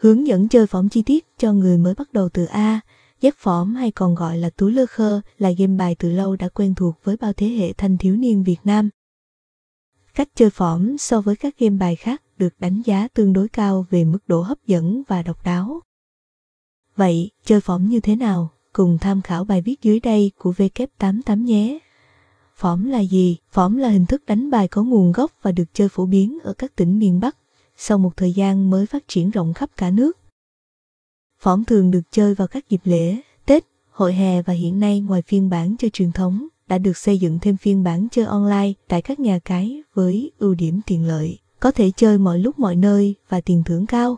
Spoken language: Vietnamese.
Hướng dẫn chơi phỏng chi tiết cho người mới bắt đầu từ A, giáp phỏm hay còn gọi là túi lơ khơ là game bài từ lâu đã quen thuộc với bao thế hệ thanh thiếu niên Việt Nam. Cách chơi phỏm so với các game bài khác được đánh giá tương đối cao về mức độ hấp dẫn và độc đáo. Vậy, chơi phỏm như thế nào? Cùng tham khảo bài viết dưới đây của W88 nhé. Phỏm là gì? Phỏm là hình thức đánh bài có nguồn gốc và được chơi phổ biến ở các tỉnh miền Bắc, sau một thời gian mới phát triển rộng khắp cả nước. Phỏm thường được chơi vào các dịp lễ, Tết, hội hè và hiện nay ngoài phiên bản chơi truyền thống, đã được xây dựng thêm phiên bản chơi online tại các nhà cái với ưu điểm tiện lợi, có thể chơi mọi lúc mọi nơi và tiền thưởng cao.